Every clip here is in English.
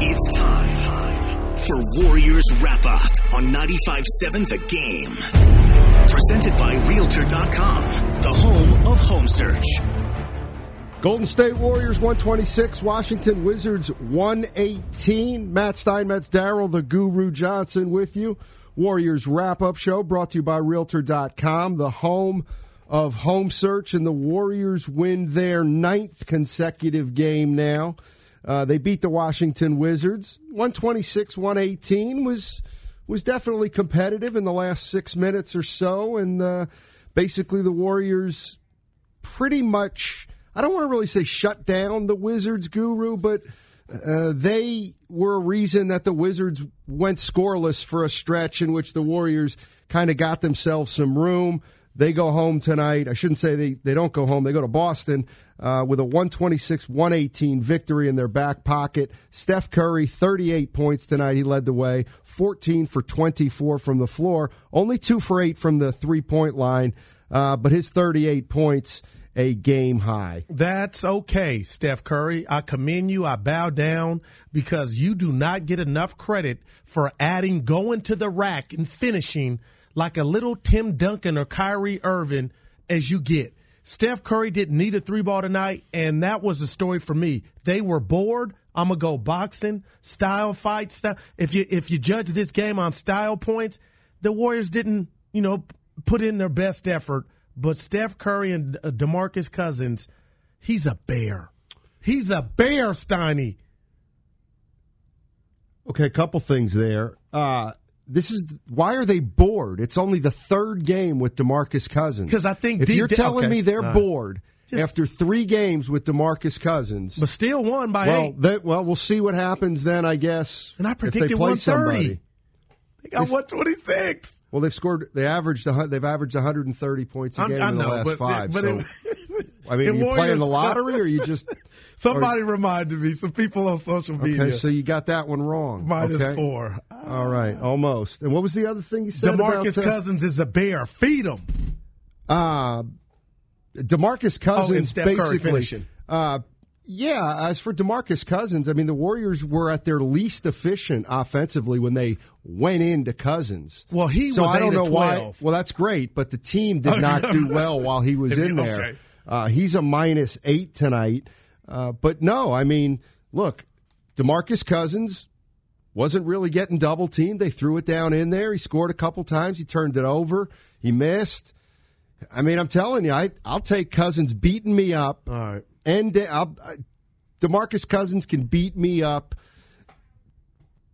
It's time for Warriors Wrap Up on 95.7 The Game. Presented by Realtor.com, the home of home search. Golden State Warriors 126, Washington Wizards 118. Matt Steinmetz, Daryl the Guru Johnson with you. Warriors wrap up show brought to you by Realtor.com, the home of home search, and the Warriors win their ninth consecutive game now. Uh, they beat the Washington Wizards. 126 118 was, was definitely competitive in the last six minutes or so, and uh, basically the Warriors pretty much. I don't want to really say shut down the Wizards guru, but uh, they were a reason that the Wizards went scoreless for a stretch in which the Warriors kind of got themselves some room. They go home tonight. I shouldn't say they, they don't go home. They go to Boston uh, with a 126 118 victory in their back pocket. Steph Curry, 38 points tonight. He led the way, 14 for 24 from the floor, only two for eight from the three point line, uh, but his 38 points a game high. That's okay, Steph Curry. I commend you. I bow down because you do not get enough credit for adding, going to the rack, and finishing like a little Tim Duncan or Kyrie Irving as you get. Steph Curry didn't need a three ball tonight, and that was the story for me. They were bored. I'm gonna go boxing style fight style. If you if you judge this game on style points, the Warriors didn't you know put in their best effort but Steph Curry and uh, DeMarcus Cousins, he's a bear. He's a bear, Steiny. Okay, a couple things there. Uh, this is why are they bored? It's only the third game with DeMarcus Cousins. Because I think if deep you're telling okay. me they're Uh, bored just- after three games with DeMarcus Cousins, But still won by well, eight. they, well, we'll see what happens then. I guess. And I predicted 130. They got 126. Well, they've scored. They averaged. They've averaged 130 points a I'm- game I in the know, last but, five. but so, it, I mean, in you playing the lottery, or you just somebody reminded me. Some people on social media. okay? So you got that one wrong. minus okay? four. All right, almost. And what was the other thing you said DeMarcus about uh, Cousins is a bear. Feed him. Uh, Demarcus Cousins Oh, Steph Curry basically. Uh, yeah, as for Demarcus Cousins, I mean the Warriors were at their least efficient offensively when they went into Cousins. Well, he so was I don't know why. Well, that's great, but the team did not do well while he was in there. okay. Uh, he's a minus eight tonight. Uh, but no, I mean, look, Demarcus Cousins wasn't really getting double teamed. They threw it down in there. He scored a couple times. He turned it over. He missed. I mean, I'm telling you, I, I'll take Cousins beating me up. All right. And I'll, I, Demarcus Cousins can beat me up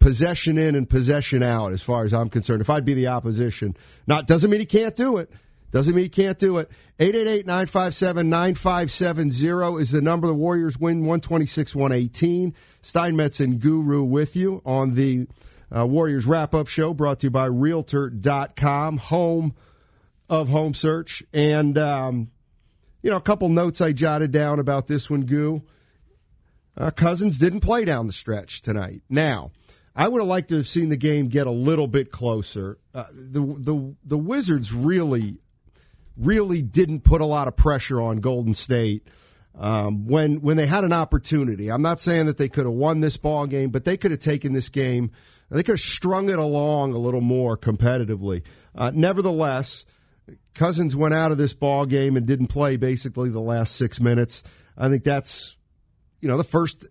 possession in and possession out as far as I'm concerned. If I'd be the opposition, not doesn't mean he can't do it. Doesn't mean he can't do it. 888-957-9570 is the number. The Warriors win 126-118. Steinmetz and Guru with you on the uh, Warriors wrap-up show brought to you by Realtor.com, home of home search. And, um, you know, a couple notes I jotted down about this one, Goo. Uh, Cousins didn't play down the stretch tonight. Now, I would have liked to have seen the game get a little bit closer. Uh, the the the Wizards really, really didn't put a lot of pressure on Golden State um, when when they had an opportunity. I'm not saying that they could have won this ball game, but they could have taken this game. They could have strung it along a little more competitively. Uh, nevertheless, Cousins went out of this ball game and didn't play basically the last six minutes. I think that's you know, the first,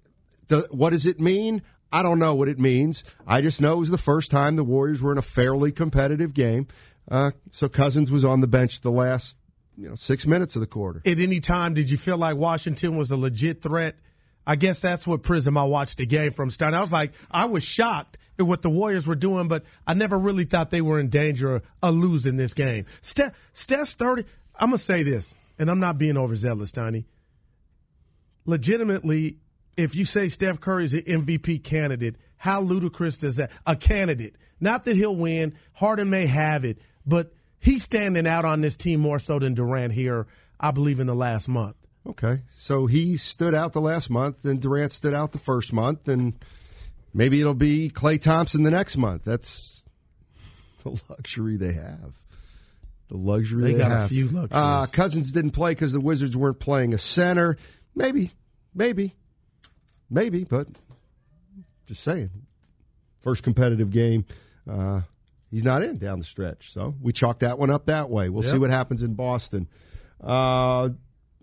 the, what does it mean? I don't know what it means. I just know it was the first time the Warriors were in a fairly competitive game. Uh, so Cousins was on the bench the last, you know, six minutes of the quarter. At any time, did you feel like Washington was a legit threat? I guess that's what prism I watched the game from. Stein. I was like, I was shocked at what the Warriors were doing, but I never really thought they were in danger of losing this game. Steph, Steph's 30. I'm to say this, and I'm not being overzealous, Tiny. Legitimately, if you say Steph Curry is an MVP candidate, how ludicrous does that? A candidate. Not that he'll win. Harden may have it, but he's standing out on this team more so than Durant here, I believe, in the last month. Okay. So he stood out the last month, and Durant stood out the first month, and maybe it'll be Klay Thompson the next month. That's the luxury they have. The luxury They they, got a few luxuries. Uh, Cousins didn't play because the Wizards weren't playing a center. Maybe, maybe, maybe, but Just saying. First competitive game. Uh, he's not in down the stretch. So we chalk that one up that way. We'll Yep. see what happens in Boston. Uh,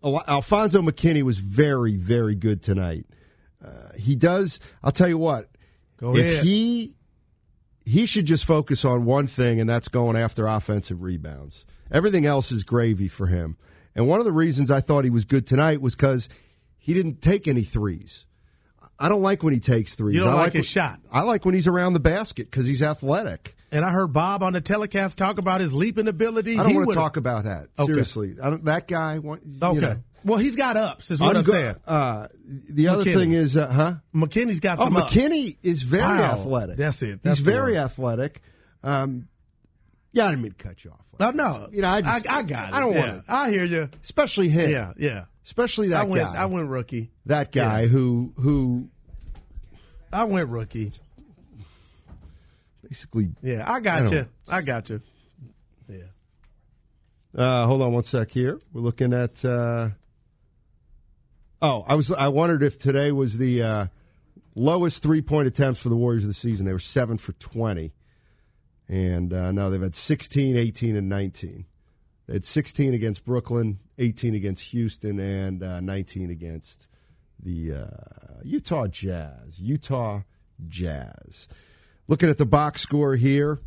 Alfonzo McKinnie was very, very good tonight. Uh, he does. I'll tell you what. Go if ahead. he he should just focus on one thing, and that's going after offensive rebounds. Everything else is gravy for him. And one of the reasons I thought he was good tonight was because he didn't take any threes. I don't like when he takes threes. You don't I like his when- shot? I like when he's around the basket because he's athletic. And I heard Bob on the telecast talk about his leaping ability. I don't want to talk about that. Okay. Seriously, I don't, that guy. want- You Okay. know. Well, he's got ups, is what I'm, go- saying. Uh, the other McKinnie. thing is, uh, huh? McKinnie's got Oh, some ups. McKinnie is very Wow. athletic. That's it. That's he's very word. athletic. Um, yeah, I didn't mean to cut you off. No, no. You know, I just- I, got it. I don't yeah. wanna- I hear you. Especially him. Yeah, yeah. Especially that I went. guy. I went rookie. that guy Yeah. who who I went rookie. Basically. Yeah, I got you. I got you. Yeah. Uh, hold on one sec here. We're looking at. Uh, oh, I was. I wondered if today was the uh, lowest three point attempts for the Warriors of the season. They were seven for twenty, and uh, now they've had 16, 18, and nineteen. They had sixteen against Brooklyn, eighteen against Houston, and uh, nineteen against the uh, Utah Jazz. Utah Jazz. Looking at the box score here,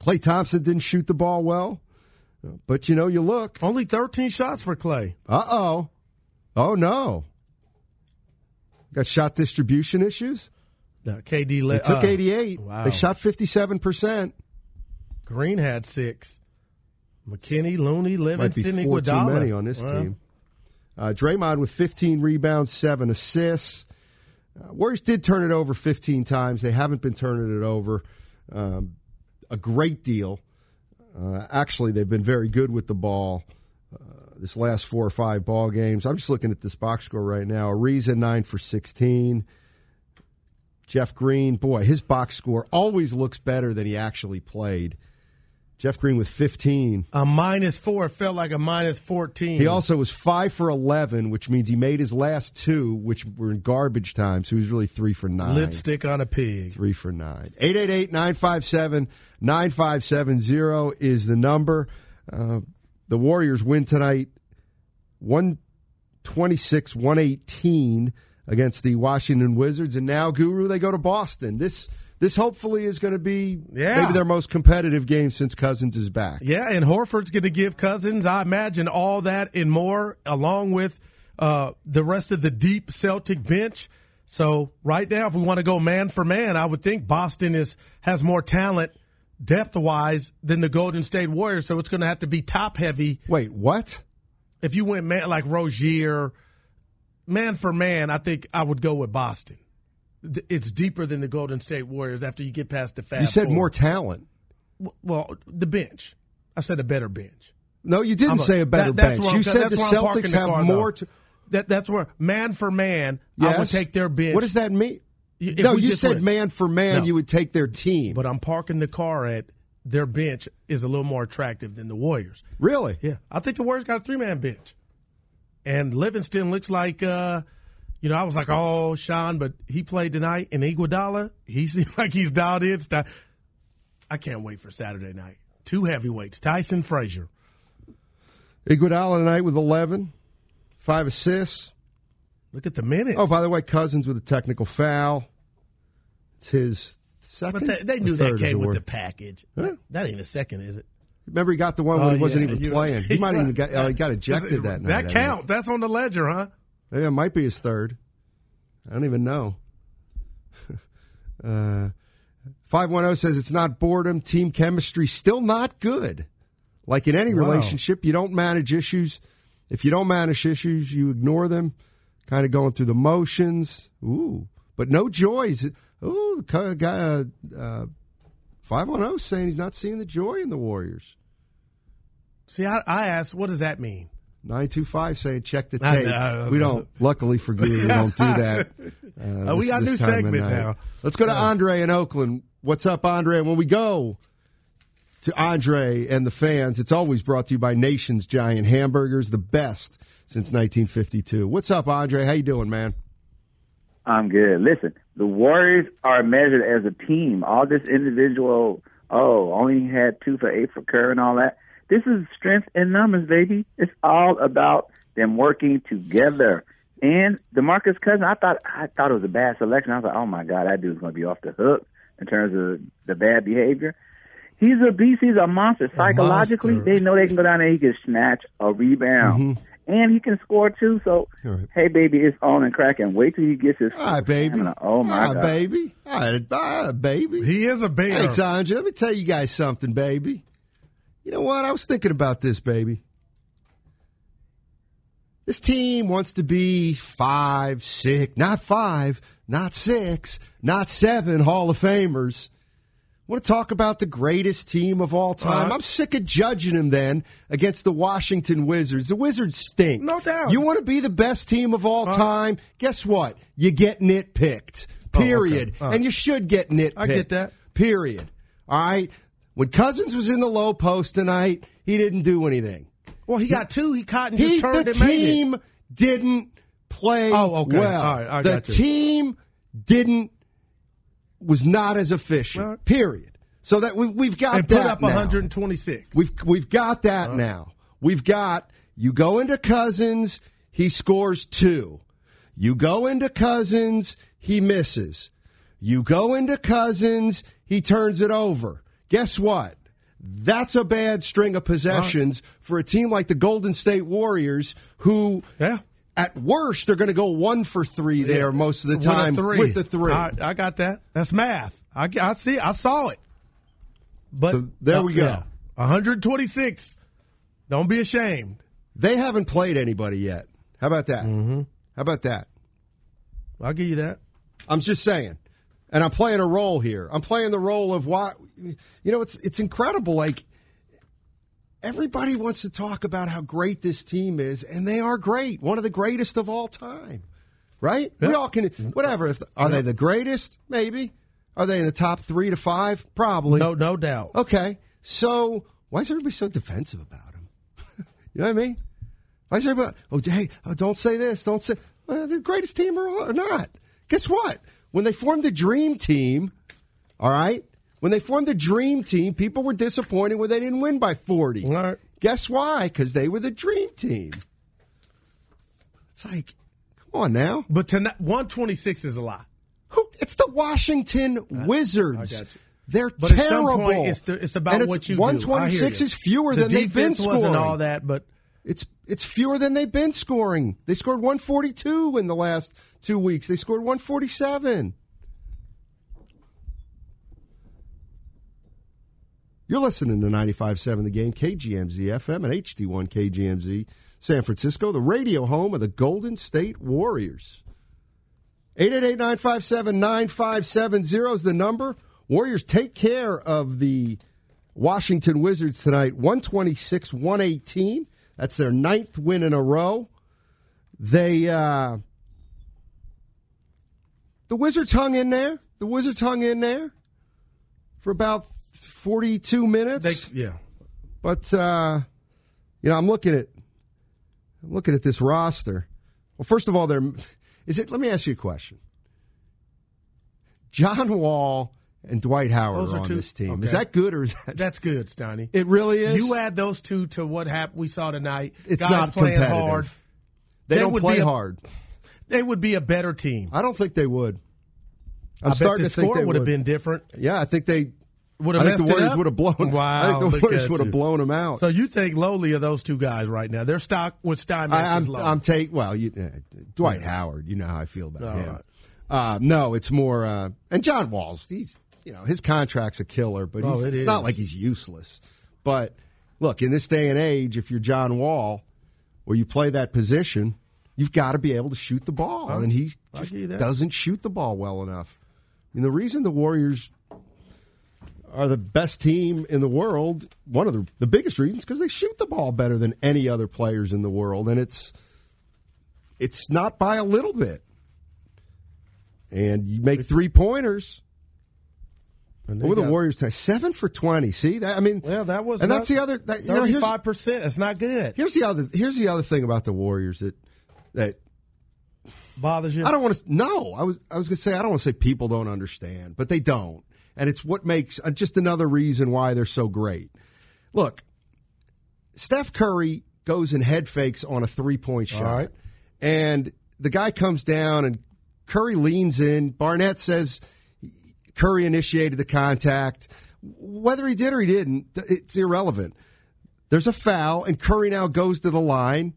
Klay Thompson didn't shoot the ball well. But you know, you look. Only 13 shots for Klay. Uh oh. Oh no. Got shot distribution issues. No, KD They took uh, 88. wow. They shot 57%. Green had six. McKinnie, Looney, Might be Livingston, four too many on this Well, team. Uh, Draymond with 15 rebounds, seven assists. Uh, Warriors did turn it over 15 times. They haven't been turning it over um, a great deal. Uh, actually, they've been very good with the ball uh, this last four or five ball games. I'm just looking at this box score right now. Ariza nine for 16. Jeff Green, boy, his box score always looks better than he actually played. Jeff Green with 15. A minus four felt like a minus 14. He also was five for eleven, which means he made his last two, which were in garbage time. So he was really three for nine. lipstick on a pig. Three for nine. 888-957-9570 is the number. Uh, the Warriors win tonight 126-118 against the Washington Wizards. And now, Guru, they go to Boston. This this hopefully is going to be Yeah. maybe their most competitive game since Cousins is back. Yeah, and Horford's going to give Cousins, I imagine, all that and more, along with uh, the rest of the deep Celtic bench. So right now, if we want to go man for man, I would think Boston is has more talent depth wise than the Golden State Warriors. So it's going to have to be top heavy. Wait, what? If you went man like Rozier, man for man, I think I would go with Boston. It's deeper than the Golden State Warriors after you get past the fast. You said four. more talent. Well, the bench. I said a better bench. No, you didn't I'm say a better that- bench. You said the where I'm parking Celtics the have car, more. To, That that's where man for man, I would take their bench. What does that mean? If no, you said man for man, No. you would take their team. But I'm parking the car at their bench is a little more attractive than the Warriors. really? Yeah, I think the Warriors got a three man bench, and Livingston looks like. uh you know, I was like, "Oh, Shaun," but he played tonight, and Iguodala, he seems like he's dialed in. I can't wait for Saturday night. Two heavyweights, Tyson Frazier. Iguodala tonight with 11, five assists. Look at the minutes. Oh, by the way, Cousins with a technical foul. It's his second. but they, they knew that came with the package. Huh? That ain't a second, is it? Remember, he got the one when Oh, he wasn't even playing. He might even got, uh, he got ejected that night. That count. That's on the ledger, huh? Yeah, it might be his third. I don't even know. uh, 510 says it's not boredom. Team chemistry still not good. Like in any Wow. relationship, you don't manage issues. If you don't manage issues, you ignore them, kind of going through the motions. Ooh, but no joys. Ooh, the guy, uh, uh, 510 saying he's not seeing the joy in the Warriors. See, I, I asked, what does that mean? 925 saying check the tape. know. we don't, luckily for Guru, we don't do that. Uh, Uh, we got a new segment now. Let's go to Andre in Oakland. What's up, Andre? And when we go to Andre and the fans, it's always brought to you by Nation's Giant Hamburgers, the best since 1952. What's up, Andre? How you doing, man? I'm good. Listen, the Warriors are measured as a team. All this individual, oh, only had two for eight for Kerr and all that. This is strength in numbers, baby. It's all about them working together. And Demarcus Cousins, I thought I thought it was a bad selection. I was like, oh my god, that dude's going to be off the hook in terms of the bad behavior. He's a beast. He's a monster. Psychologically, monster. they know they can go down there. He can snatch a rebound. Mm-hmm. And he can score too. So, All right. hey, baby, it's on and cracking. Wait till he gets his. All right, baby. stamina. Oh my All right, god, baby. All right, all right, baby. He is a bear. Thanks, Andre. Let me tell you guys something, baby. You know what? I was thinking about this, baby. This team wants to be five, six, not five, not six, not seven Hall of Famers. want to talk about the greatest team of all time. Right. I'm sick of judging them then against the Washington Wizards. The Wizards stink. No doubt. You want to be the best team of all right. time? Guess what? You get nitpicked. Oh, okay. Period. Right. And you should get nitpicked. I get that. Period. All right. When Cousins was in the low post tonight, he didn't do anything. Well, he got two. He caught and He, just turned the and made it. team didn't play Oh, okay. well. All right, I the you. team didn't was not as efficient. Right. Period. So that we, we've got and that put up now. 126. We've we've got that now. We've got you go into Cousins, he scores two. You go into Cousins, he misses. You go into Cousins, he turns it over. Guess what? That's a bad string of possessions for a team like the Golden State Warriors, who Yeah. at worst are going to go one for three there most of the time with, with the three. I, I got that. That's math. I, I see. I saw it. But So there we go. yeah. 126. Don't be ashamed. they haven't played anybody yet. How about that? Mm-hmm. How about that? I'll give you that. I'm just saying. And I'm playing a role here. I'm playing the role of why you know it's it's incredible like everybody wants to talk about how great this team is and they are great. One of the greatest of all time. Right? We all can whatever if are they the greatest? Maybe. Are they in the top 3 to 5? Probably. No, no doubt. Okay. So, why is everybody so defensive about him? you know what I mean? Why is everybody, oh, hey, oh, don't say this, don't say, well, the greatest team or, or not. Guess what? When they formed the dream team, all right, when they formed the dream team, people were disappointed when they didn't win by 40. All right. Guess why? Because they were the dream team. It's like, come on now. But tonight, 126 is a lot. Who? It's the Washington Wizards. I got you. They're But terrible. point, it's, the, it's about And what you do. One I hear twenty six you. is fewer the than they've been scoring. wasn't all that, but It's it's fewer than they've been scoring. They scored one forty two in the last two weeks. They scored one forty seven. You're listening to 95.7 The Game, KGMZ FM and HD1 KGMZ San Francisco, the radio home of the Golden State Warriors. 888-957-9570 is the number. Warriors take care of the Washington Wizards tonight, 126-118. That's their ninth win in a row. They uh, the Wizards hung in there. The Wizards hung in there for about 42 minutes. they, yeah. But uh, you know, I'm looking at I'm looking at this roster. Well, first of all, there is it. Let me ask you a question. John Wall and Dwight Howard Those are are on two- this team. okay. Is that good or is that? That's good, Steiny. It really is. You add those two to what happened we saw tonight. It's Guys not playing competitive. hard. they, they don't play a- hard. They would be a better team. I don't think they would. I'm I starting the to think score they would have been different. Yeah, I think they. Would have. I think the Warriors would have blown. Wow, I think the Warriors would have blown them out. So you think lowly of those two guys right now? Their stock with Steinmetz I, I'm, low. I'm take well, you, uh, Dwight Yeah. Howard. You know how I feel about All him. right. Uh, no, it's more uh, and John Walls. He's you know his contract's a killer, but Oh, he's, it it's is. not like he's useless. But look, in this day and age, if you're John Wall, or you play that position, you've got to be able to shoot the ball, Huh? and he just give you that. doesn't shoot the ball well enough. And the reason the Warriors are the best team in the world, one of the, the biggest reasons, because they shoot the ball better than any other players in the world, and it's it's not by a little bit. And you make three pointers. What were the Warriors tonight? Seven for twenty. See that? I mean, Well, that was and that's the other. That, you know, percent. That's not good. here's the other. Here's the other thing about the Warriors that that bothers you? I don't want to. No, I was I was going to say I don't want to say people don't understand, but they don't, and it's what makes uh, just another reason why they're so great. Look, Steph Curry goes and head fakes on a three point shot, right. and the guy comes down and Curry leans in. Barnett says Curry initiated the contact. Whether he did or he didn't, it's irrelevant. There's a foul, and Curry now goes to the line,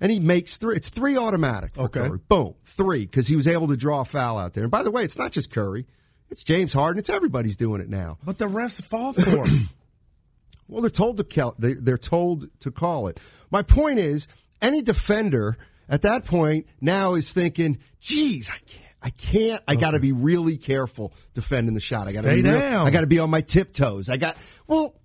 and he makes three. It's three automatic for Okay. Curry. Boom, three, because he was able to draw a foul out there. And by the way, it's not just Curry. It's James Harden. It's everybody's doing it now. But the refs fall for him. Well, they're told to call, they, they're told to call it. My point is, any defender at that point now is thinking, "Geez, I can't, I can't, I got to be really careful defending the shot. I got to be real- down. I got to be on my tiptoes. I got well,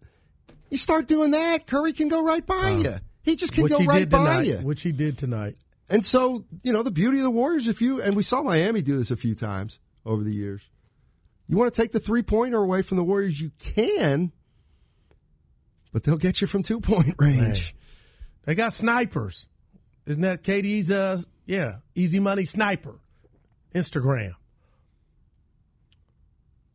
you start doing that, Curry can go right by you. He just can which go right by tonight. you. Which he did tonight. And so, you know, the beauty of the Warriors, if you, and we saw Miami do this a few times over the years, you want to take the three pointer away from the Warriors, you can, but they'll get you from two point range. They got snipers. Isn't that KD's uh yeah, easy money sniper. Instagram.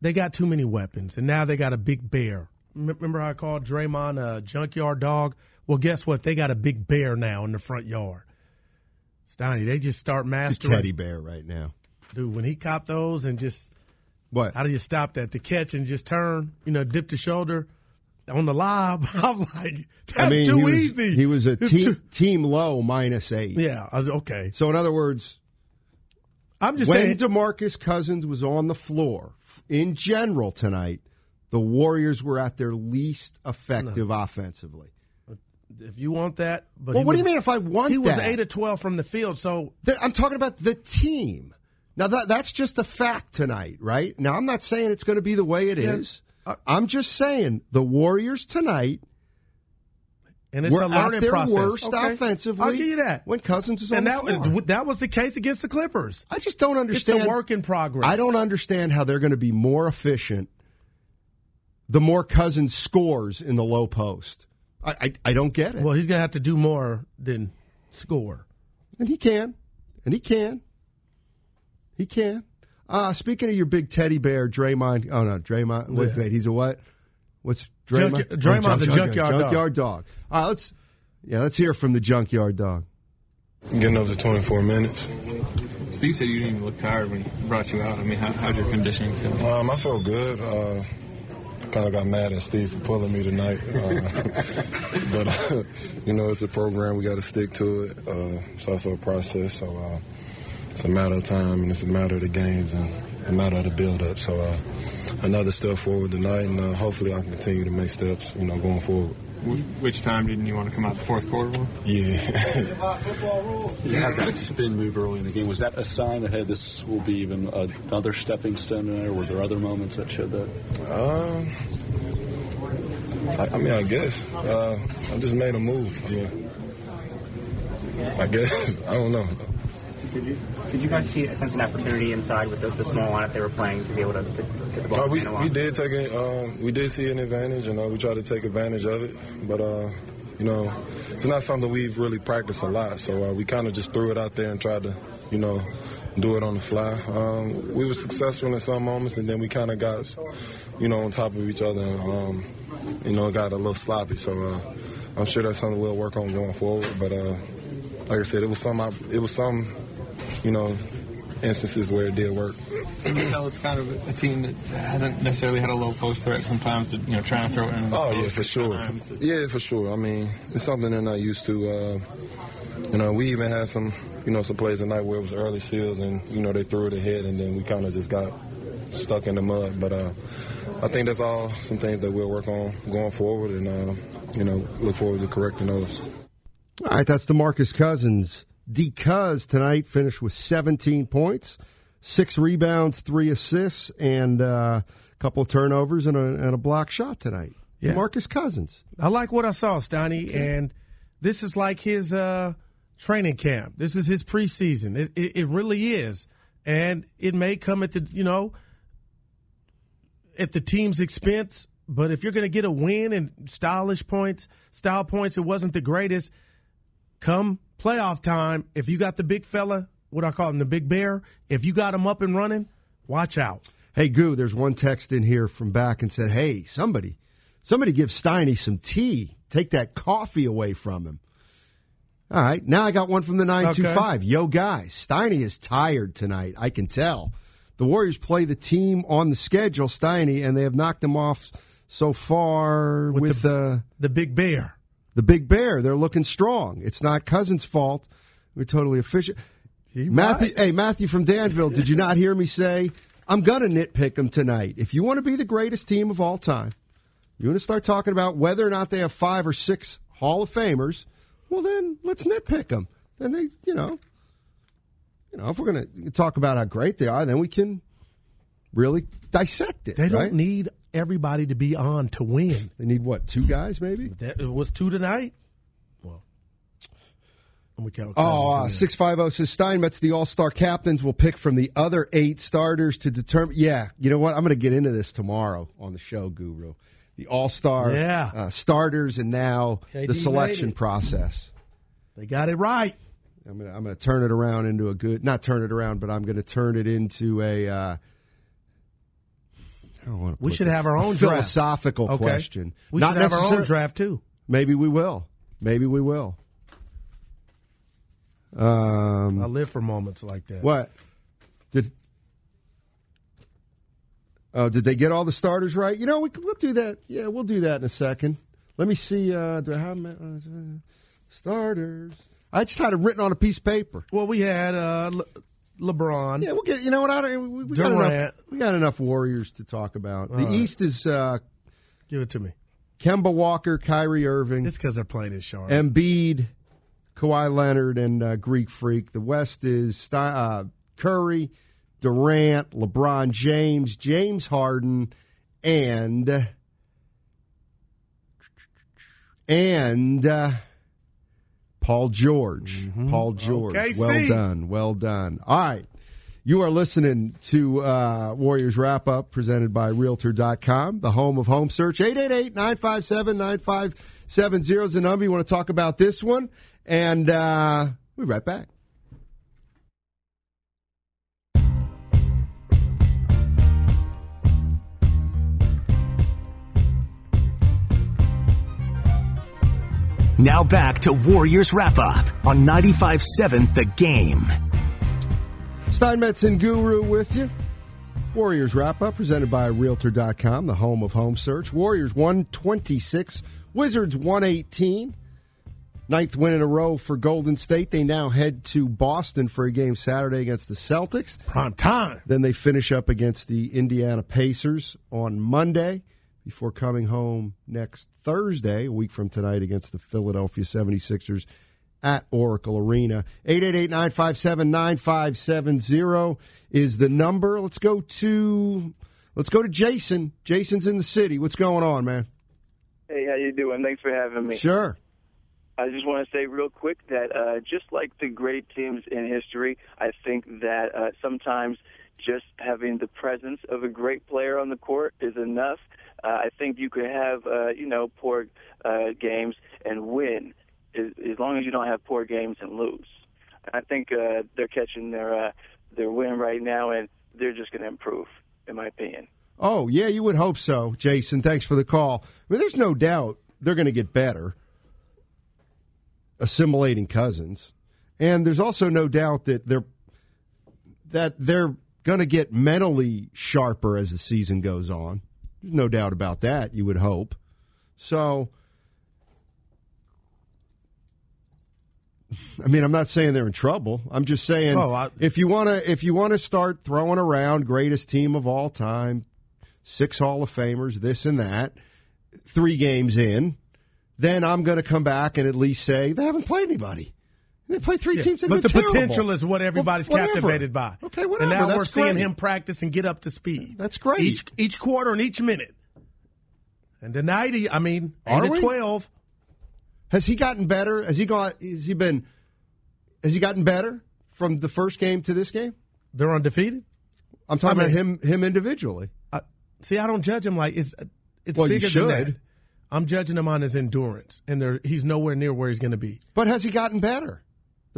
They got too many weapons, and now they got a big bear. Remember how I called Draymond a junkyard dog? Well, guess what? They got a big bear now in the front yard. Steiny, they just start mastering. teddy bear right now. Dude, when he caught those and just What? how do you stop that? To catch and just turn, you know, dip the shoulder on the lob. I'm like, that's I mean, too he was, easy. He was a It's team, too- team low minus eight. yeah, uh, okay. So, in other words, I'm just when saying. DeMarcus Cousins was on the floor in general tonight, the Warriors were at their least effective offensively. If you want that, but Well, what do you mean if I want He was eight of twelve from the field, so The- I'm talking about the team. Now that that's just a fact tonight, right? Now I'm not saying it's going to be the way it is. Yeah. I- I'm just saying the Warriors tonight and it's were a learning their process. worst Okay. offensively. I'll give you that. when Cousins was on and the that floor. that was the case against the Clippers. I just don't understand. It's a work in progress. I don't understand how they're going to be more efficient the more Cousins scores in the low post. I, I, I don't get it. Well, he's gonna have to do more than score. and he can. And he can. He can. Uh, speaking of your big teddy bear, Draymond. Oh, no, Draymond. Wait, Yeah. wait, he's a what? What's Draymond? Junky- Draymond's Oh, a junkyard dog. junkyard dog. All right, let's, yeah, let's hear from the junkyard dog. Getting up to 24 minutes. Steve said you didn't even look tired when he brought you out. I mean, how, how'd your conditioning feel? Um, I felt good. Uh, kind of got mad at Steve for pulling me tonight. Uh, but, uh, you know, it's a program. We got to stick to it. Uh, it's also a process. So uh, it's a matter of time and it's a matter of the games and a matter of the build-up. So uh, another step forward tonight, and uh, hopefully I can continue to make steps, you know, going forward. Wh- Which time didn't you want to come out the fourth quarter? One? Yeah. You had that spin move early in the game. Was that a sign that hey, this will be even another stepping stone there? Were there other moments that showed that? Um, I, I mean, I guess uh, I just made a move. I mean, I guess I don't know. Did you, did you guys see a sense of opportunity inside with the, the small lineup they were playing to be able to, to get the ball? Uh, we, we did take a, um, we did see an advantage, and uh, we tried to take advantage of it. But uh, you know, it's not something we've really practiced a lot. So uh, we kind of just threw it out there and tried to, you know, do it on the fly. Um, we were successful in some moments, and then we kind of got, you know, on top of each other. And, um, you know, it got a little sloppy. So uh, I'm sure that's something we'll work on going forward. But uh, like I said, it was some, it was some, you know, instances where it did work. You can tell it's kind of a team that hasn't necessarily had a low post threat sometimes. To, you know, trying to throw it in. the Oh yeah, for sure. sometimes. Yeah, for sure. I mean, it's something they're not used to. Uh, you know, we even had some, you know, some plays tonight where it was early seals, and you know they threw it ahead, and then we kind of just got stuck in the mud. But uh, I think that's all some things that we'll work on going forward, and uh, you know, look forward to correcting those. All right, that's DeMarcus Cousins. Because tonight finished with 17 points, six rebounds, three assists, and uh, a couple of turnovers and a, and a block shot tonight. Yeah. DeMarcus Cousins. I like what I saw, Steiny, and this is like his uh, training camp. This is his preseason. It, it, it really is, and it may come at the you know at the team's expense. But if you're going to get a win and stylish points, style points, it wasn't the greatest. Come playoff time, if you got the big fella what I call him, the big bear. If you got him up and running, watch out. Hey, Goo, there's one text in here from back and said, hey, somebody, somebody give Steiny some tea. Take that coffee away from him. All right. Now I got one from the 925. Yo, guys, Steiny is tired tonight. I can tell. The Warriors play the team on the schedule, Steiny, and they have knocked them off so far with, With the- uh, The big bear. The big bear. They're looking strong. It's not Cousins' fault. We're totally efficient. Matthew, hey Matthew from Danville, did you not hear me say I'm gonna nitpick them tonight? If you want to be the greatest team of all time, you want to start talking about whether or not they have five or six Hall of Famers. Well, then let's nitpick them. Then they, you know, you know, if we're gonna talk about how great they are, then we can really dissect it. They don't right? need everybody to be on to win. They need what? Two guys, maybe. That it was two tonight. Well, and we count. Oh, uh, 650 says Steinmetz, the all star captains will pick from the other eight starters to determine. Yeah, you know what? I'm going to get into this tomorrow on the show, Guru. The all star Yeah. uh, starters and now KD the selection process. They got it right. I'm going to I'm to turn it around into a good, not turn it around, but I'm going to turn it into a. Uh, I don't want to We should have our own draft. philosophical Okay. question. We not should have our own draft too. Maybe we will. Maybe we will. Um, I live for moments like that. What did? Oh, did they get all the starters right? You know, we, we'll do that. Yeah, we'll do that in a second. Let me see. Uh, do I have uh, starters? I just had it written on a piece of paper. Well, we had uh, LeBron. Yeah, we'll get. You know what? I we, we got enough. We got enough Warriors to talk about. the All right. East is uh, Give it to me. Kemba Walker, Kyrie Irving, It's because they're playing in Charlotte. Embiid, Kawhi Leonard, and uh, Greek Freak. The West is uh, Curry, Durant, LeBron James, James Harden, and and uh, Paul George. Paul George. Okay, well see. done. Well done. All right. You are listening to uh, Warriors Wrap Up presented by Realtor.com, the home of home search. 888 957 9570 is the number. You want to talk about this one? And uh, we'll be right back. Now back to Warriors Wrap Up on 95.7 The Game. Steinmetz and Guru with you. Warriors Wrap Up presented by Realtor.com, the home of home search. Warriors 126, Wizards 118. Ninth win in a row for Golden State. They now head to Boston for a game Saturday against the Celtics. Prime time. Then they finish up against the Indiana Pacers on Monday before coming home next Thursday, a week from tonight, against the Philadelphia 76ers at Oracle Arena. 888-957-9570 is the number. Let's go to let's go to Jason. Jason's in the city. What's going on, man? Hey, how you doing? Thanks for having me. Sure. I just want to say real quick that uh, just like the great teams in history, I think that uh, sometimes just having the presence of a great player on the court is enough. Uh, I think you could have, uh, you know, poor uh, games and win, as, as long as you don't have poor games and lose. I think uh, they're catching their uh, their win right now, and they're just going to improve, in my opinion. Oh, yeah, you would hope so, Jason. Thanks for the call. I mean, there's no doubt they're going to get better assimilating cousins. And there's also no doubt that they're that they're going to get mentally sharper as the season goes on. No doubt about that, you would hope. So I mean, I'm not saying they're in trouble. I'm just saying Oh, I- if you want to if you want to start throwing around greatest team of all time, six Hall of Famers, this and that, three games in, then I'm going to come back and at least say they haven't played anybody. They played three Yeah, teams. But the terrible. potential is what everybody's Well, captivated by. Okay, whatever. And now That's we're seeing great. him practice and get up to speed. That's great. Each each quarter and each minute. And tonight, he, I mean, Are eight we? to twelve. Has he gotten better? Has he got? Has he been? Has he gotten better from the first game to this game? They're undefeated. I'm talking I about him him individually. I, see, I don't judge him like it's it's Well, bigger than that. I'm judging him on his endurance, and there, he's nowhere near where he's going to be. But has he gotten better?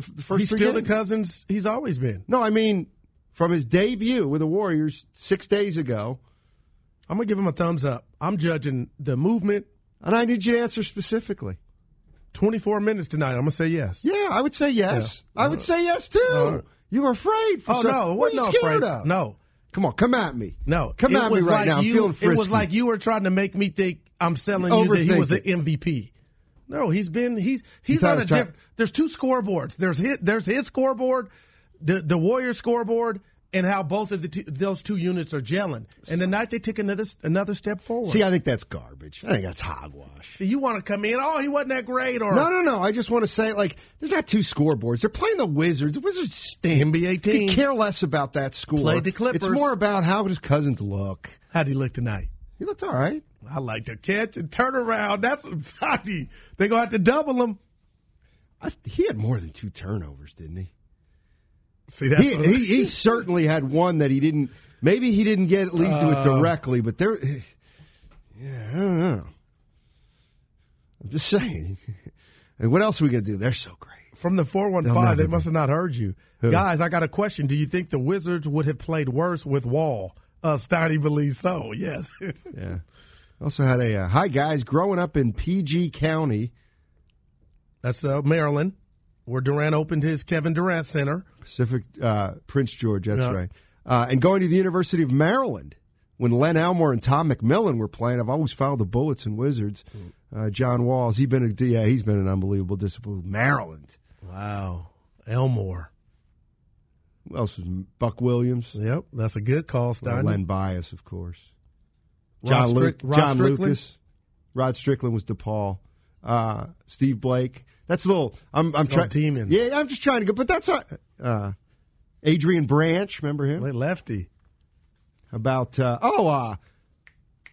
The, the first He's still the. Cousins he's always been. No, I mean from his debut with the Warriors six days ago. I'm gonna give him a thumbs up. I'm judging the movement. And I need you to answer specifically. 24 minutes tonight. I'm gonna say yes. Yeah, I would say yes. Yeah. I would say yes too. Uh, you were afraid. For Oh some- no, what are you no, scared afraid. of? No, Come on, come at me. no. Come It at me right like now. I'm you- feeling It was like you were trying to make me think I'm selling you that he was an. MVP. No, he's been he's he's I on a was trying- diff- There's two scoreboards. There's his, there's his scoreboard, the the Warriors scoreboard, and how both of the two, those two units are gelling. And tonight they take another another step forward. See, I think that's garbage. I think that's hogwash. See, you want to come in? Oh, he wasn't that great, or No, no, no. I just want to say, like, there's not two scoreboards. They're playing the Wizards. The Wizards stink. NBA Could team. care less about that score. Played the Clippers. It's more about how does Cousins look. How'd he look tonight? He looked all right. I like to catch and turn around. That's Saki. They're gonna have to double him. I, he had more than two turnovers, didn't he? See, that's He, what- he, he certainly had one that he didn't. Maybe he didn't get lead to it Uh. directly, but there. Yeah, I don't know. I'm just saying. And what else are we gonna do? They're so great. from the four one five, They'll five. never They must have not heard you, Who? guys. I got a question. Do you think the Wizards would have played worse with Wall? Uh, Steiny believes so. Yes. Yeah. Also had a uh, hi guys. Growing up in PG County, That's uh, Maryland, where Durant opened his Kevin Durant Center. Pacific uh, Prince George. That's Yeah. right. Uh, and going to the University of Maryland when Len Elmore and Tom McMillen were playing. I've always followed the Bullets and Wizards. Uh, John Walls. He been a yeah. He's been an unbelievable discipline. Maryland. Wow. Elmore. Who else was Buck Williams? Yep. That's a good call, Well, Len Bias, of course. John, Strick- Luke, Rod John Strickland? Lucas. Rod Strickland was DePaul. Uh, Steve Blake. That's a little. I'm. I'm trying. demons. Yeah, I'm just trying to go. But that's not. Uh, Adrian Branch. Remember him? Lefty. About uh, oh, uh,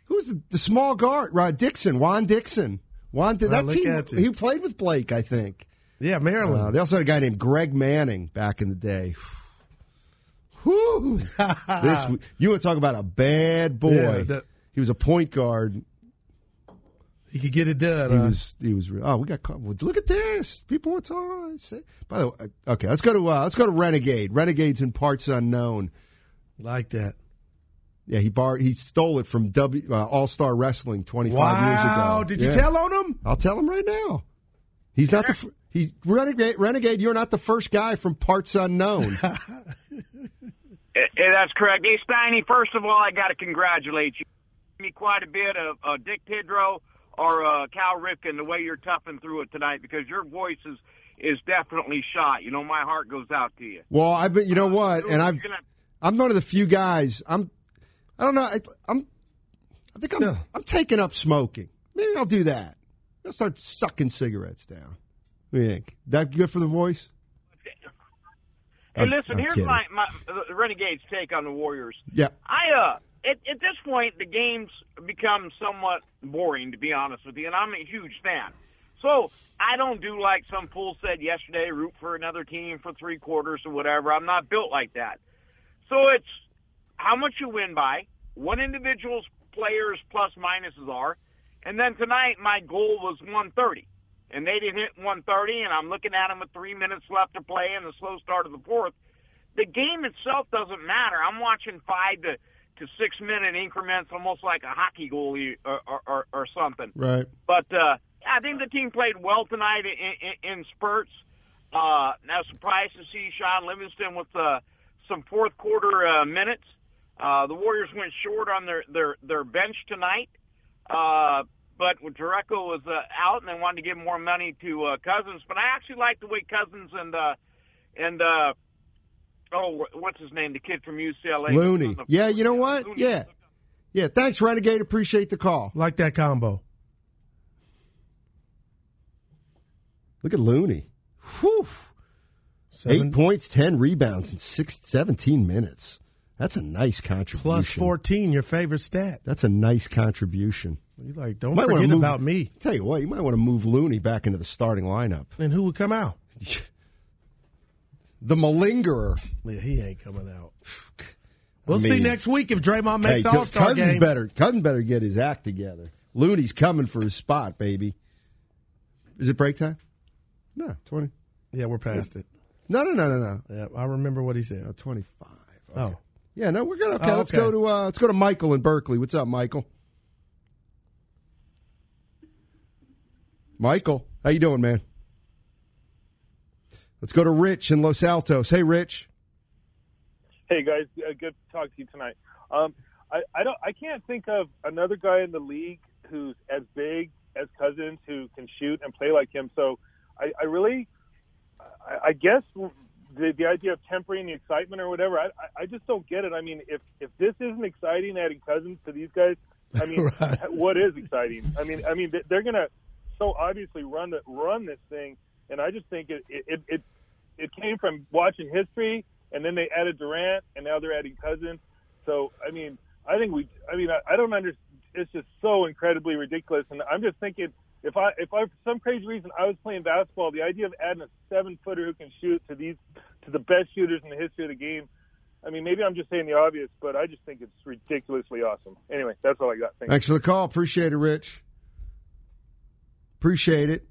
who's the, the small guard? Rod Dixon. Juan Dixon. Juan. Di- Well, that look team. at you. He played with Blake, I think. Yeah, Maryland. Uh, they also had a guy named Greg Manning back in the day. Whew. this you want to talk about a bad boy? Yeah, that- he was a point guard. he could get it done. He huh? was. He was. Oh, we got. caught. Well, Look at this. People were talking. Say- By the way, uh, okay, let's go to uh, let's go to Renegade. Renegades in parts unknown. like that. Yeah, he bar he stole it from W uh, All Star Wrestling twenty five Wow. years ago. Wow, Did you Yeah. tell on him? I'll tell him right now. He's not the f- he Renegade. Renegade, you're not the first guy from parts unknown. Eh, that's correct. Hey, Steiny, first of all, I got to congratulate you. Me quite a bit of uh, Dick Tidrow or uh, Cal Ripken the way you're toughing through it tonight because your voice is is definitely shot. You know, my heart goes out to you. Well, I've been, you know what, and I've, You're I'm one of the few guys. I'm, I don't know. I, I'm, I think I'm, Yeah. I'm taking up smoking. Maybe I'll do that. I'll start sucking cigarettes down. What do you think? That good for the voice? Hey, I'm- listen, I'm here's kidding. my, my the Renegades' take on the Warriors. Yeah. I uh at, at this point the game's become somewhat boring to be honest with you, and I'm a huge fan. So I don't do like some fool said yesterday, root for another team for three quarters or whatever. I'm not built like that. So it's how much you win by, what individuals players plus minuses are, and then tonight my goal was 130, and they didn't hit 130, and I'm looking at them with three minutes left to play in the slow start of the fourth the game itself doesn't matter. I'm watching five to, to six minute increments, almost like a hockey goalie or, or, or, or something. Right. But uh, I think the team played well tonight in, in, in spurts. Uh, now, surprised to see Shaun Livingston with uh, some fourth quarter uh, minutes. Uh, the Warriors went short on their, their, their bench tonight. Uh, but Jerebko was uh, out and they wanted to give more money to uh, Cousins. But I actually like the way Cousins and uh, and uh, oh, what's his name? The kid from UCLA. Looney. Yeah, you know what? Yeah. Yeah. Thanks, Renegade. Appreciate the call. Like that combo. Look at Looney. Whew. Seven- Eight points, 10 rebounds in six, 17 minutes. That's a nice contribution. Plus 14, your favorite stat. That's a nice contribution. You like, don't Might wanna forget move- about me. Tell you what, you might want to move Looney back into the starting lineup. And who would come out? The malingerer. Yeah, he ain't coming out. We'll I see next week if Draymond makes Hey, All Star Cousins game. better. Cousins better get his act together. Looney's coming for his spot, baby. Is it break time? No, twenty. Yeah, we're past it. No, no, no, no, no. Yeah, I remember what he said. Oh, 25. Oh, Yeah, no, we're good. Okay, Oh, let's okay. go to uh, let's go to Michael in Berkeley. What's up, Michael? Michael, how you doing, man? Let's go to Rich in Los Altos. Hey, Rich. Hey guys, uh, good to talk to you tonight. Um, I, I don't, I can't think of another guy in the league who's as big as Cousins who can shoot and play like him. So I, I really, I, I guess the the idea of tempering the excitement or whatever, I, I- just don't get it. I mean, if if this isn't exciting, adding Cousins to these guys, I mean, Right. what is exciting? I mean, I mean, they- they're gonna so obviously run the run this thing, and I just think it it it, it came from watching history, and then they added Durant, and now they're adding Cousins. So I mean, I think we, I mean, I, I don't understand. It's just so incredibly ridiculous, and I'm just thinking if I if I for some crazy reason I was playing basketball, the idea of adding a seven footer who can shoot to these to the best shooters in the history of the game. I mean, maybe I'm just saying the obvious, but I just think it's ridiculously awesome. Anyway, that's all I got. Thanks. Thanks for the call. Appreciate it, Rich. Appreciate it.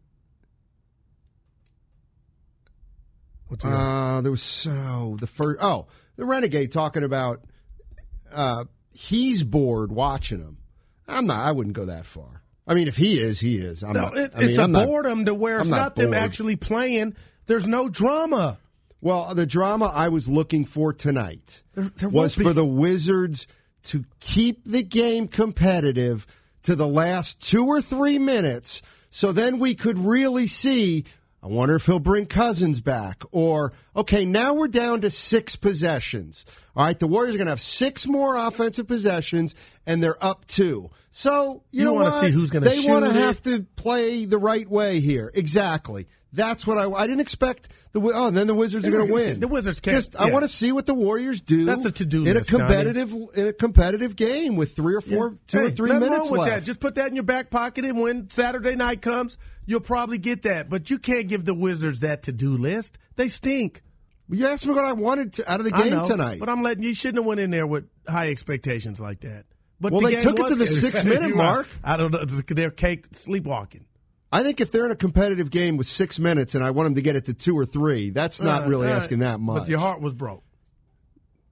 Uh, there was so the first. Oh, the renegade talking about. Uh, he's bored watching him. I'm not. I wouldn't go that far. I mean, if he is, he is. I'm no, not. it, I mean, it's a I'm not- boredom to where it's I'm not, not them actually playing. There's no drama. Well, the drama I was looking for tonight there was be- for the Wizards to keep the game competitive to the last two or three minutes, so then we could really see. I wonder if he'll bring Cousins back, or okay, now we're down to six possessions. All right, the Warriors are going to have six more offensive possessions, and they're up two. So you, You know wanna see who's gonna They want to have to play the right way here. Exactly. That's what I. I didn't expect the. Oh, and then the Wizards are going to win. The Wizards can't- Just, I want to see what the Warriors do. That's a to-do in list, a Donnie. competitive in a competitive game with three or four, two or three minutes left. that. Just put that in your back pocket, and when Saturday night comes, you'll probably get that. But you can't give the Wizards that to do list. They stink. You asked me what I wanted to, out of the game know, tonight. but I'm letting you shouldn't have went in there with high expectations like that. But Well, the they took it to the good. six-minute mark. I don't know. They're cake sleepwalking. I think if they're in a competitive game with six minutes and I want them to get it to two or three, that's not Uh, really uh, asking that much. But your heart was broke.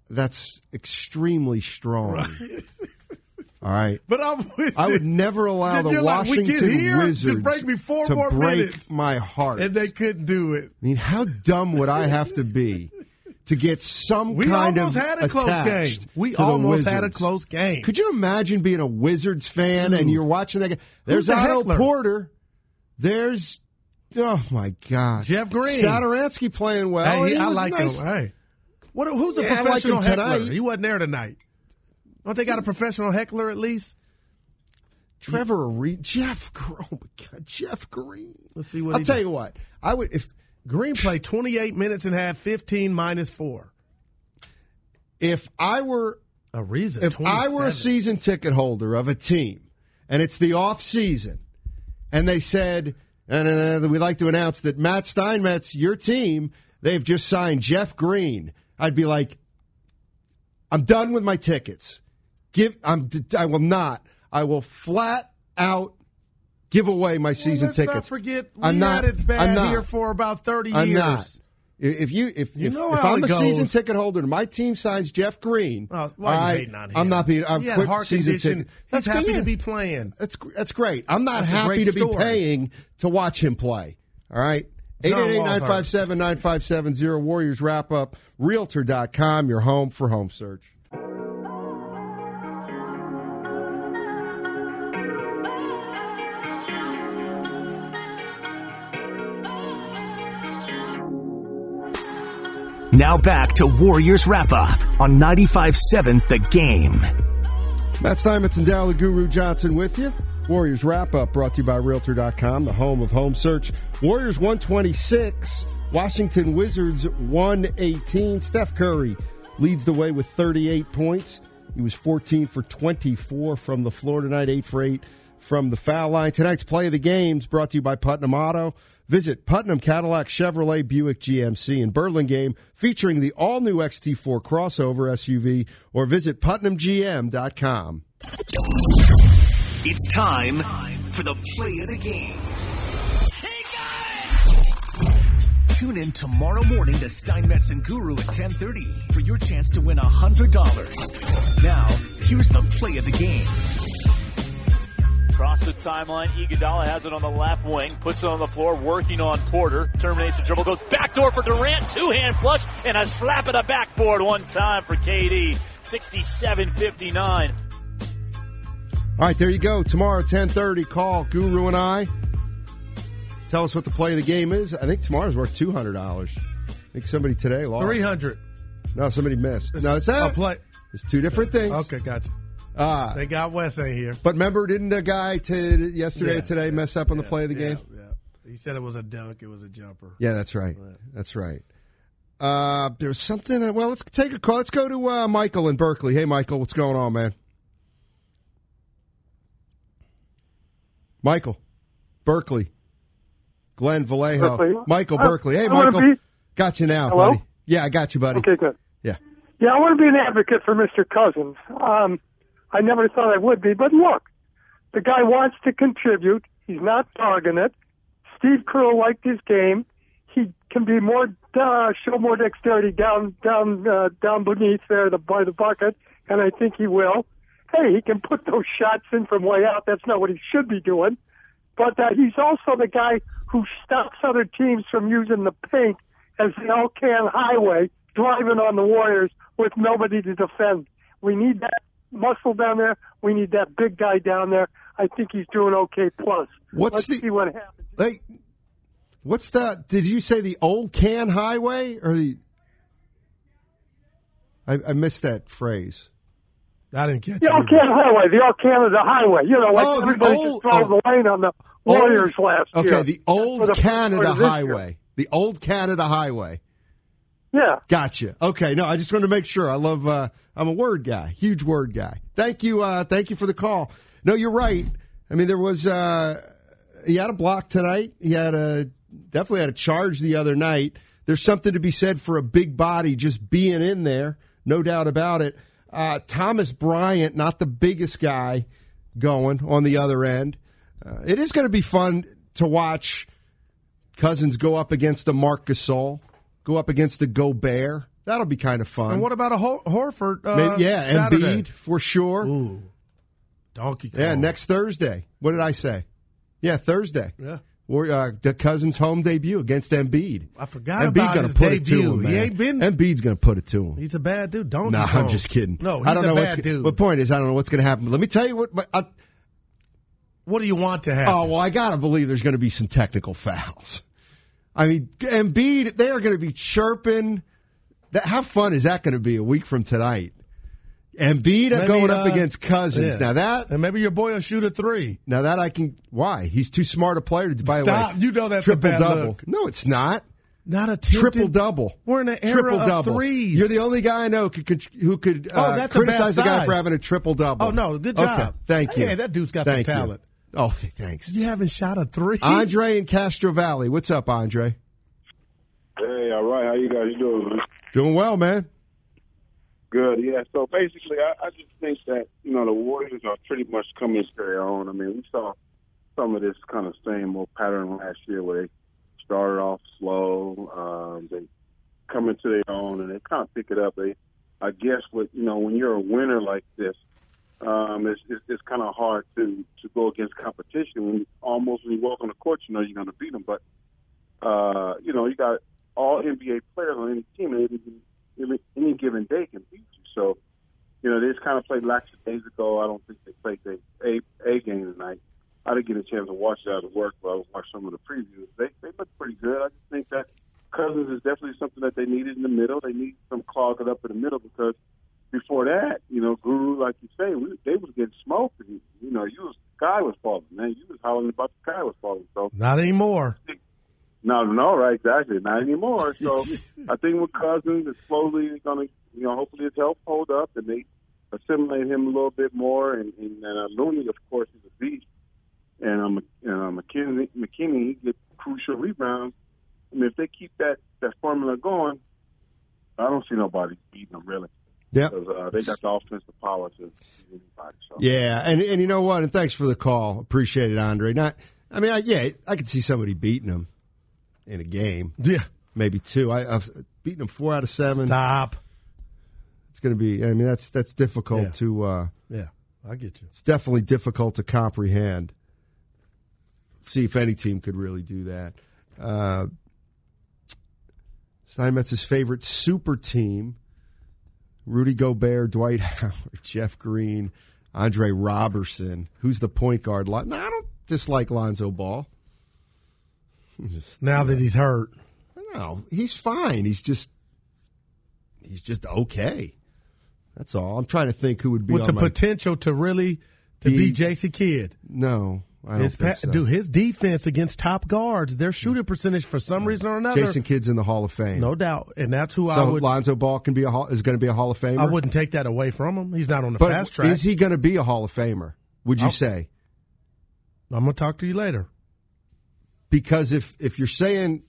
That's extremely strong. All right. But I'm with I would never allow the You're like, Washington here, Wizards break me four to more break minutes. my heart. and they couldn't do it. I mean, how dumb would I have to be to get some We kind almost of had a close game. We almost had a close game. Could you imagine being a Wizards fan and you're watching that game? There's the Otto heckler? Porter. There's oh my gosh, Jeff Green. Satoransky playing well. Hey, he- I like nice. him. Hey, what? Who's a Yeah, like professional him heckler? tonight. He wasn't there tonight. Don't they got a professional heckler at least? Trevor Reed, Jeff. Oh my God, Jeff Green. Let's see what I'll tell did. you what. I would if Green played 28 minutes and had 15 minus four. if I were A reason. if I were a season ticket holder of a team and it's the off season and they said and uh, we'd like to announce that Matt Steinmetz, your team, they've just signed Jeff Green, I'd be like, I'm done with my tickets. Give I'm I will not. I will flat out give away my Well, season let's tickets. not forget we I'm not, had it bad I'm not. here for about 30 I'm years. not. If you if You if, know if I'm a season ticket holder and my team signs Jeff Green, Oh, you I, on him. I'm not being. I'm He had quit heart season condition. ticket. He's happy yeah. to be playing. That's that's great. I'm not That's happy to be story. paying to watch him play. All right. John 888-957-9570 Warriors wrap up. Realtor.com, your home for home search. Now back to Warriors Wrap Up on 95.7 The Game. Matt Steinmetz and Dow Guru Johnson with you. Warriors wrap up brought to you by Realtor.com, the home of home search. Warriors 126, Washington Wizards 118. Steph Curry leads the way with 38 points. He was 14 for 24 from the floor tonight, 8 for 8 from the foul line. Tonight's play of the games brought to you by Putnam Auto. Visit Putnam Cadillac Chevrolet Buick GMC in Burlingame featuring the all new XT4 crossover SUV or visit PutnamGM.com. It's time for the play of the game. Tune in tomorrow morning to Steinmetz and Guru at 1030 for your chance to win $100. Now, here's the play of the game. Across the timeline, Iguodala has it on the left wing, puts it on the floor, working on Porter, terminates the dribble, goes backdoor for Durant, two-hand flush, and a slap at the backboard one time for KD. 67-59. All right, there you go. Tomorrow, ten thirty. Call Guru and I. Tell us what the play of the game is. I think tomorrow's worth two hundred dollars. I think somebody today lost Three hundred. No, somebody missed. No, it's that. A play. It's two different things. Okay, gotcha. Ah, They got Wes in here. but remember, didn't the guy to yesterday Yeah, or today mess up on the play of the Yeah, game? yeah. He said it was a dunk. It was a jumper. Yeah, that's right. That's right. Uh, there's something. Well, let's take a call. Let's go to uh, Michael in Berkeley. Hey, Michael, what's going on, man? Michael, Berkeley, Glenn Vallejo, Berkeley. Michael Uh, Berkeley. Hey, I Michael, be- got you now, Hello? buddy. Yeah, I got you, buddy. Okay, good. Yeah. Yeah, I want to be an advocate for Mr. Cousins. Um, I never thought I would be, but look, the guy wants to contribute. He's not dogging it. Steve Kerr liked his game. He can be more, uh, show more dexterity down, down, uh, down beneath there the, by the bucket, and I think he will. Hey, he can put those shots in from way out. That's not what he should be doing. But uh, he's also the guy who stops other teams from using the paint as the Alcan highway, driving on the Warriors with nobody to defend. We need that muscle down there. We need that big guy down there. I think he's doing okay. Plus, What's let's the- see what happens. Hey, what's that? Did you say the old can highway or the? I, I missed that phrase. I didn't catch The Alcan highway, the All Canada highway. You know, like Oh, everybody old- just drove oh. the lane on the Warriors Old- last okay, year. the old For the Canada of year. highway. The old Canada highway. Yeah. Gotcha. Okay, no, I just wanted to make sure. I love. Uh, I'm a word guy, huge word guy. Thank you. Uh, thank you for the call. No, you're right. I mean, there was. Uh, he had a block tonight. He had a definitely had a charge the other night. There's something to be said for a big body just being in there, no doubt about it. Uh, Thomas Bryant, not the biggest guy going on the other end. Uh, it is going to be fun to watch Cousins go up against the Marc Gasol, go up against the Gobert. That'll be kind of fun. And what about a Hor- Horford? Uh, Maybe, yeah, Saturday? Embiid for sure. Ooh, donkey. Kong. Yeah, next Thursday. What did I say? Yeah, Thursday. Yeah. Or uh, the Cousins' home debut against Embiid. I forgot Embiid about gonna his put it to debut. him, He ain't been- Embiid's going to put it to him. He's a bad dude. Don't. No, I'm just kidding. No, he's I don't a know bad what's dude. The point is, I don't know what's going to happen. But let me tell you what. I, What do you want to happen? oh well, I got to believe there's going to be some technical fouls. I mean, Embiid, they are going to be chirping. That how fun is that going to be a week from tonight? Embiid Maybe, going up uh, against Cousins. yeah. Now that and maybe your boy will shoot a three. now that I can. Why? He's too smart a player to. By the Stop. way, You know that's a triple double. look. No, it's not. Not a triple double. We're in an era triple of double. threes. You're the only guy I know who could who could Oh, uh, that's criticize a guy for having a triple double. Oh, no, good Okay, job. thank you. Hey, that dude's got some talent. you. Talent. Oh, thanks. You haven't shot a three. Andre in Castro Valley. What's up, Andre? Hey, all right. How you guys doing? man? Doing well, man. Good. Yeah. So basically, I, I just think that you know the Warriors are pretty much coming to their own. I mean, we saw some of this kind of same old pattern last year where they started off slow, um, they come into their own, and they kind of pick it up. They, I guess, what you know, when you're a winner like this, um, it's, it's, it's kind of hard to to go against competition. When you, almost when you walk on the court, you know you're going to beat them, but uh, you know you got all NBA players on any team, and any, any given day can beat you. So, you know, they just kind of played lackadaisical. I don't think they played their A, A game tonight. I didn't get a chance to watch it out of work, but I watched some of the previews. They they look pretty good. I just think that Cousins is definitely something that they needed in the middle. They need some clogging up in the middle because before that, you know, Guru, like you say, we, they was getting smoked. And, you know, you was sky was falling, man. You was hollering about the sky was falling. So Not anymore. no, no, right, exactly. Not anymore. So I think with Cousins, it's slowly going to, you know, hopefully his health hold up and they assimilate him a little bit more. And, and, and uh, Looney, of course, is a beast. And um, uh, McKinnie, McKinnie, he gets crucial rebounds. I mean, if they keep that that formula going, I don't see nobody beating them really. Yeah. Uh, they got the offensive power to anybody. So. Yeah, and and you know what? And thanks for the call. Appreciate it, Andre. Not, I mean, I, yeah, I could see somebody beating them in a game. Yeah. maybe two. I, I've beaten them four out of seven. Stop. It's going to be. I mean, that's that's difficult Yeah. to. Uh, Yeah, I get you. it's definitely difficult to comprehend. See if any team could really do that. Uh, Steinmetz's favorite super team: Rudy Gobert, Dwight Howard, Jeff Green, Andre Roberson. Who's the point guard? No, I don't dislike Lonzo Ball. Just- Now that he's hurt, no, he's fine. He's just he's just okay. That's all. I'm trying to think who would be with the my potential to really to Be- be J.C. Kidd. No, His pa- so. Dude, his defense against top guards, their shooting percentage for some reason or another, Jason Kidd's in the Hall of Fame. no doubt, and that's who I so would. Lonzo Ball can be a hall, is going to be a Hall of Famer. I wouldn't take that away from him. He's not on the but fast track. is he going to be a Hall of Famer? Would you I'll- say? I'm going to talk to you later. Because if if you're saying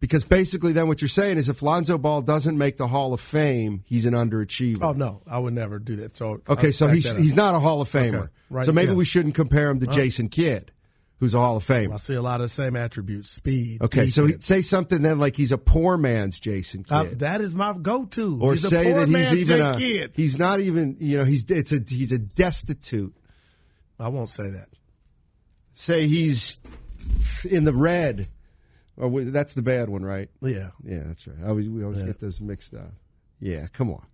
because basically then what you're saying is if Lonzo Ball doesn't make the Hall of Fame, he's an underachiever. Oh no, I would never do that. So Okay, so he's he's not a Hall of Famer. Okay, right, so maybe yeah. we shouldn't compare him to Oh. Jason Kidd, who's a Hall of Famer. I see a lot of the same attributes: speed. Okay, so he, say something then like he's a poor man's Jason Kidd. Uh, that is my go-to. or he's a say poor that he's even Jay a, Kidd. he's not even you know he's it's a he's a destitute. I won't say that. Say he's in the red. Or we- that's the bad one, right? Yeah. Yeah, that's right. I always, we always Yeah. get those mixed up. Yeah, come on.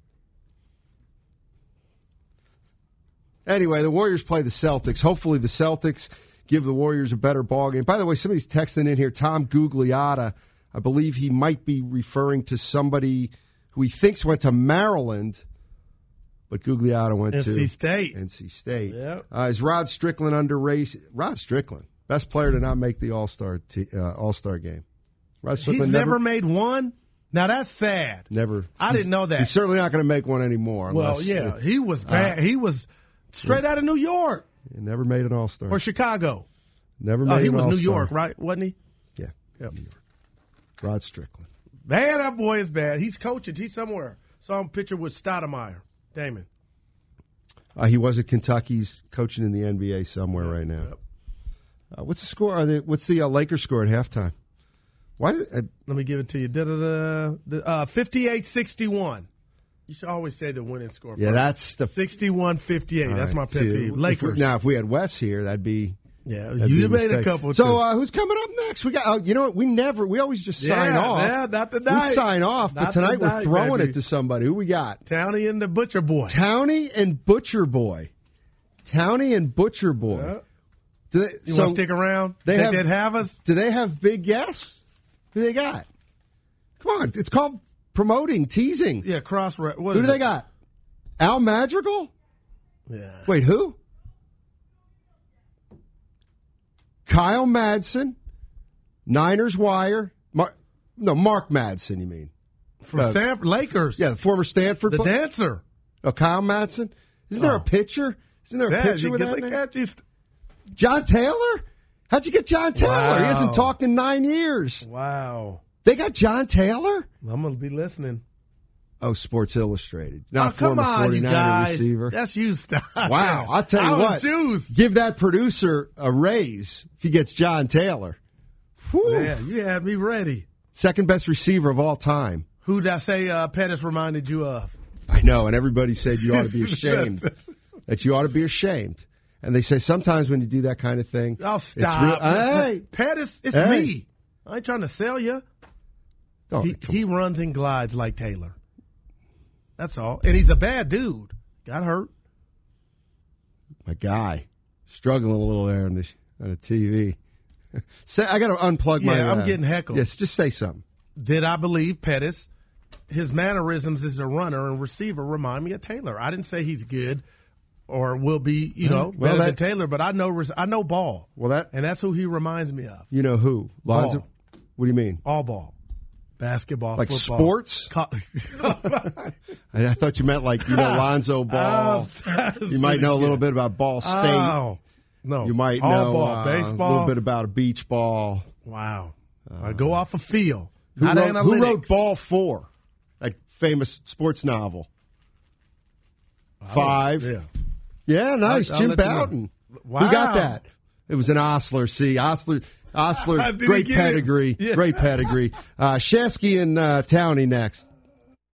Anyway, the Warriors play the Celtics. Hopefully, the Celtics give the Warriors a better ball game. By the way, somebody's texting in here. Tom Gugliotta, I believe he might be referring to somebody who he thinks went to Maryland, but Gugliotta went to NC State. NC State. Yep. Uh, is Rod Strickland under race? Rod Strickland, best player to not make the All Star t- uh, All Star game. Rod He's Strickland never, made one. Now that's sad. Never. I didn't know that. He's certainly not going to make one anymore. Well, yeah, he was bad. Uh, he was straight out of New York he never made an All Star. or Chicago. Never made Oh, he was New All-Star. York, right? Wasn't he? Yeah. Yep. Rod Strickland. Man, that boy is bad. He's coaching. He's somewhere. Saw him picture with Stoudamire. Damon. Uh, he was at Kentucky's coaching in the NBA somewhere right now. Uh, what's the score? Are they, what's the uh, Lakers score at halftime? Why did uh, Let me give it to you. Da-da-da. Uh, 58-61. You should always say the winning score. Yeah, that's the 61-58. All That's my pet peeve. if we- Lakers. now, if we had Wes here, that'd be yeah, that'd you made a couple. So uh, who's coming up next? We got. Uh, you know what? We never. We always just sign Yeah, off. yeah, not tonight. We sign off, but Not tonight we're throwing baby. it to somebody. Who we got? Townie and the Butcher Boy. Townie and Butcher Boy. Townie and Butcher Boy. Yeah. Do they, You so want to stick around? They have, they'd have us? Do they have big guests? Who they got? Come on, it's called promoting, teasing. Yeah, cross. What Who is do they got? Al Madrigal? Yeah. Wait, who? Kyle Madsen, Niners Wire. Mar- no, Mark Madsen, you mean? From Uh, Stanford Lakers. Yeah, the former Stanford. The dancer. Oh, Kyle Madsen. Isn't there Oh. a picture? Isn't there a Yeah, picture with that catches. John Taylor? How'd you get John Taylor? He hasn't talked in nine years. Wow. They got John Taylor? I'm going to be listening. Oh, Sports Illustrated. Oh, Not come on, 49er you guys. receiver. That's you, stop. Wow, I'll tell you I what. Juice. Give that producer a raise if he gets John Taylor. Whew. Yeah, you had me ready. Second best receiver of all time. Who did I say uh, Pettis reminded you of? I know, and everybody said you ought to be ashamed. that you ought to be ashamed. And they say sometimes when you do that kind of thing, Oh, it's stop. real- hey, Pettis, it's Hey. me. I ain't trying to sell you. Oh, he, he runs and glides like Taylor. That's all. And he's a bad dude. Got hurt. my guy, struggling a little there on the on the TV. say, I got to unplug my. Yeah, I'm uh, getting heckled. Yes, just say something. Did I believe Pettis? His mannerisms as a runner and receiver remind me of Taylor. I didn't say he's good or will be, you know, Well, better that- than Taylor, but I know I know ball, Well, that and that's who he reminds me of. you know who Lonzo. Ball. What do you mean? All ball, basketball, Like football. sports? Co- I, thought you meant like you know Lonzo Ball. Oh, you might know a little bit about Ball State. Oh, no. You might All know ball, uh, baseball. a little bit about a beach ball. Wow. I go off a feel, Who wrote, who wrote Ball Four? That famous sports novel. Five. Yeah. Yeah, nice. I'll- I'll Jim let you know. Wow. Who got that? It was an Osler. See, Osler. Osler, great pedigree. Yeah. Great pedigree. Uh, Shasky and uh, Townie next.